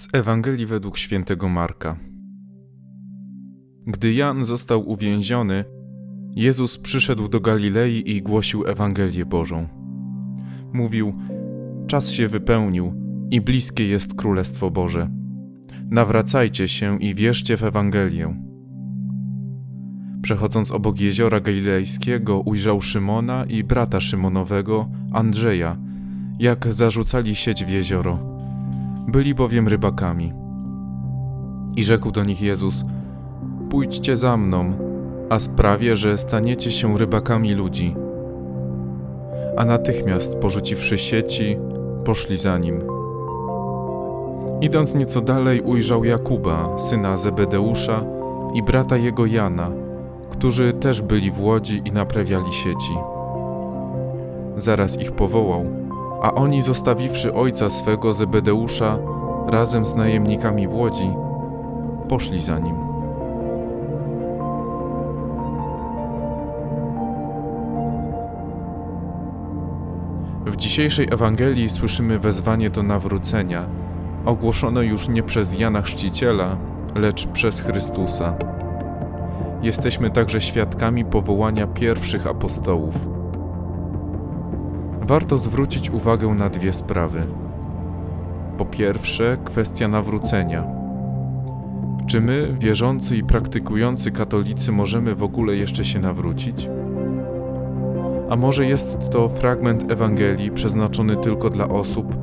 Z Ewangelii według świętego Marka. Gdy Jan został uwięziony, Jezus przyszedł do Galilei i głosił Ewangelię Bożą. Mówił: Czas się wypełnił i bliskie jest Królestwo Boże. Nawracajcie się i wierzcie w Ewangelię. Przechodząc obok jeziora galilejskiego, ujrzał Szymona i brata Szymonowego, Andrzeja, jak zarzucali sieć w jezioro. Byli bowiem rybakami. I rzekł do nich Jezus: Pójdźcie za mną, a sprawię, że staniecie się rybakami ludzi. A natychmiast porzuciwszy sieci, poszli za nim. Idąc nieco dalej, ujrzał Jakuba, syna Zebedeusza, i brata jego Jana, którzy też byli w łodzi i naprawiali sieci. Zaraz ich powołał, a oni, zostawiwszy ojca swego Zebedeusza razem z najemnikami w łodzi, poszli za nim. W dzisiejszej Ewangelii słyszymy wezwanie do nawrócenia, ogłoszone już nie przez Jana Chrzciciela, lecz przez Chrystusa. Jesteśmy także świadkami powołania pierwszych apostołów. Warto zwrócić uwagę na dwie sprawy. Po pierwsze, kwestia nawrócenia. Czy my, wierzący i praktykujący katolicy, możemy w ogóle jeszcze się nawrócić? A może jest to fragment Ewangelii przeznaczony tylko dla osób,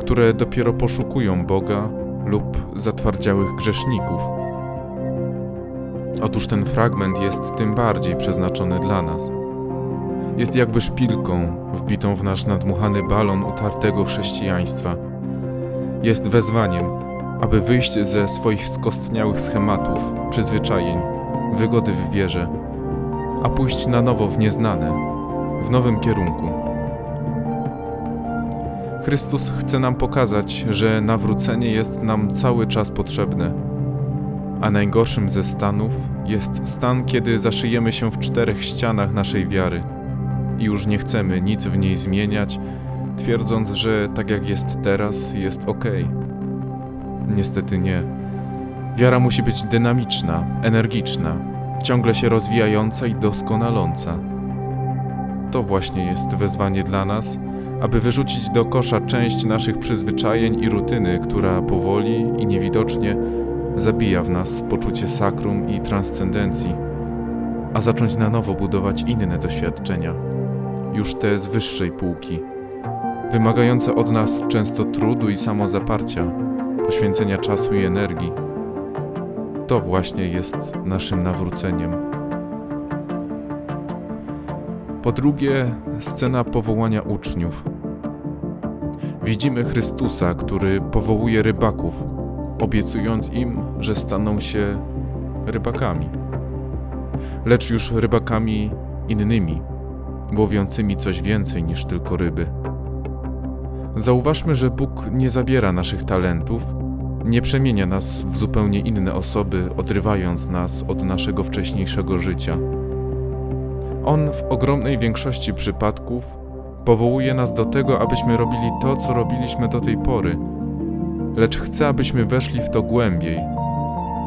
które dopiero poszukują Boga lub zatwardziałych grzeszników? Otóż ten fragment jest tym bardziej przeznaczony dla nas. Jest jakby szpilką wbitą w nasz nadmuchany balon utartego chrześcijaństwa. Jest wezwaniem, aby wyjść ze swoich skostniałych schematów, przyzwyczajeń, wygody w wierze, a pójść na nowo w nieznane, w nowym kierunku. Chrystus chce nam pokazać, że nawrócenie jest nam cały czas potrzebne. A najgorszym ze stanów jest stan, kiedy zaszyjemy się w czterech ścianach naszej wiary już nie chcemy nic w niej zmieniać, twierdząc, że tak jak jest teraz, jest ok. Niestety nie. Wiara musi być dynamiczna, energiczna, ciągle się rozwijająca i doskonaląca to właśnie jest wezwanie dla nas, aby wyrzucić do kosza część naszych przyzwyczajeń i rutyny, która powoli i niewidocznie zabija w nas poczucie sakrum i transcendencji, a zacząć na nowo budować inne doświadczenia, już te z wyższej półki, wymagające od nas często trudu i samozaparcia, poświęcenia czasu i energii. To właśnie jest naszym nawróceniem. Po drugie, scena powołania uczniów. Widzimy Chrystusa, który powołuje rybaków, obiecując im, że staną się rybakami. Lecz już rybakami innymi, łowiącymi coś więcej niż tylko ryby. Zauważmy, że Bóg nie zabiera naszych talentów, nie przemienia nas w zupełnie inne osoby, odrywając nas od naszego wcześniejszego życia on w ogromnej większości przypadków powołuje nas do tego, abyśmy robili to, co robiliśmy do tej pory, lecz chce, abyśmy weszli w to głębiej,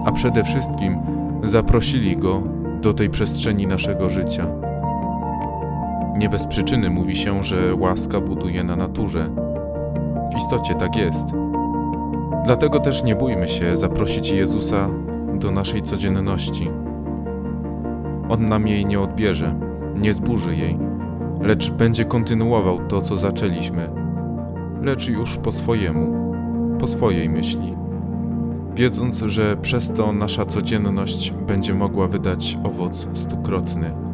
a przede wszystkim zaprosili Go do tej przestrzeni naszego życia. Nie bez przyczyny mówi się, że łaska buduje na naturze. W istocie tak jest. Dlatego też nie bójmy się zaprosić Jezusa do naszej codzienności. On nam jej nie odbierze nie zburzy jej, lecz będzie kontynuował to, co zaczęliśmy, lecz już po swojemu, po swojej myśli, wiedząc, że przez to nasza codzienność będzie mogła wydać owoc stukrotny.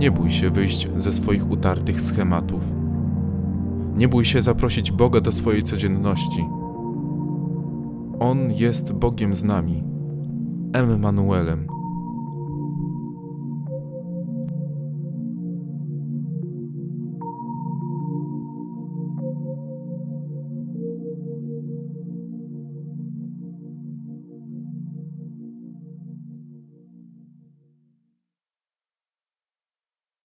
Nie bój się wyjść ze swoich utartych schematów. Nie bój się zaprosić Boga do swojej codzienności. On jest Bogiem z nami, Emmanuelem